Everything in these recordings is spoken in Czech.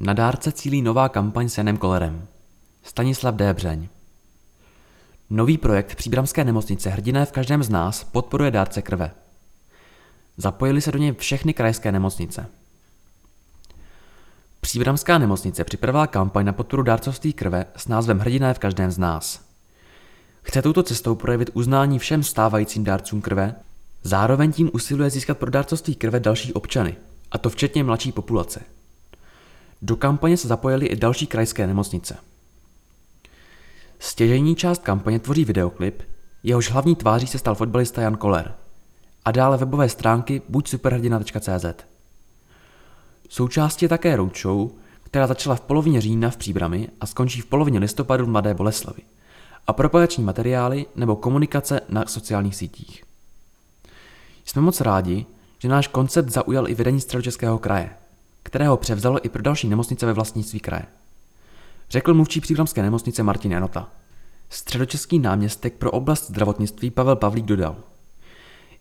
Na dárce cílí nová kampaň s Janem Kolerem. Stanislav Débřeň. Nový projekt Příbramské nemocnice Hrdiné v každém z nás podporuje dárce krve. Zapojili se do něj všechny krajské nemocnice. Příbramská nemocnice připravila kampaň na podporu dárcovství krve s názvem Hrdiné v každém z nás. Chce touto cestou projevit uznání všem stávajícím dárcům krve, zároveň tím usiluje získat pro dárcovství krve další občany, a to včetně mladší populace. Do kampaně se zapojily i další krajské nemocnice. Stěžení část kampaně tvoří videoklip, jehož hlavní tváří se stal fotbalista Jan Koller a dále webové stránky buďsuperhrdina.cz. Součástí je také roadshow, která začala v polovině října v Příbrami a skončí v polovině listopadu v Mladé Boleslavi a propagační materiály nebo komunikace na sociálních sítích. Jsme moc rádi, že náš koncept zaujal i vedení středočeského kraje, kterého převzalo i pro další nemocnice ve vlastnictví kraje. Řekl mluvčí příbramské nemocnice Martin Janota. Středočeský náměstek pro oblast zdravotnictví Pavel Pavlík dodal.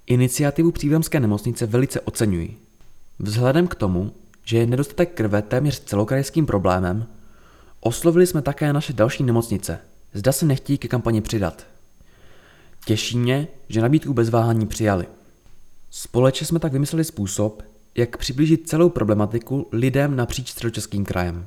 Iniciativu příbramské nemocnice velice oceňuji. Vzhledem k tomu, že je nedostatek krve téměř celokrajským problémem, oslovili jsme také naše další nemocnice. Zda se nechtějí ke kampani přidat. Těší mě, že nabídku bez váhání přijali. Společně jsme tak vymysleli způsob, jak přiblížit celou problematiku lidem napříč středočeským krajem.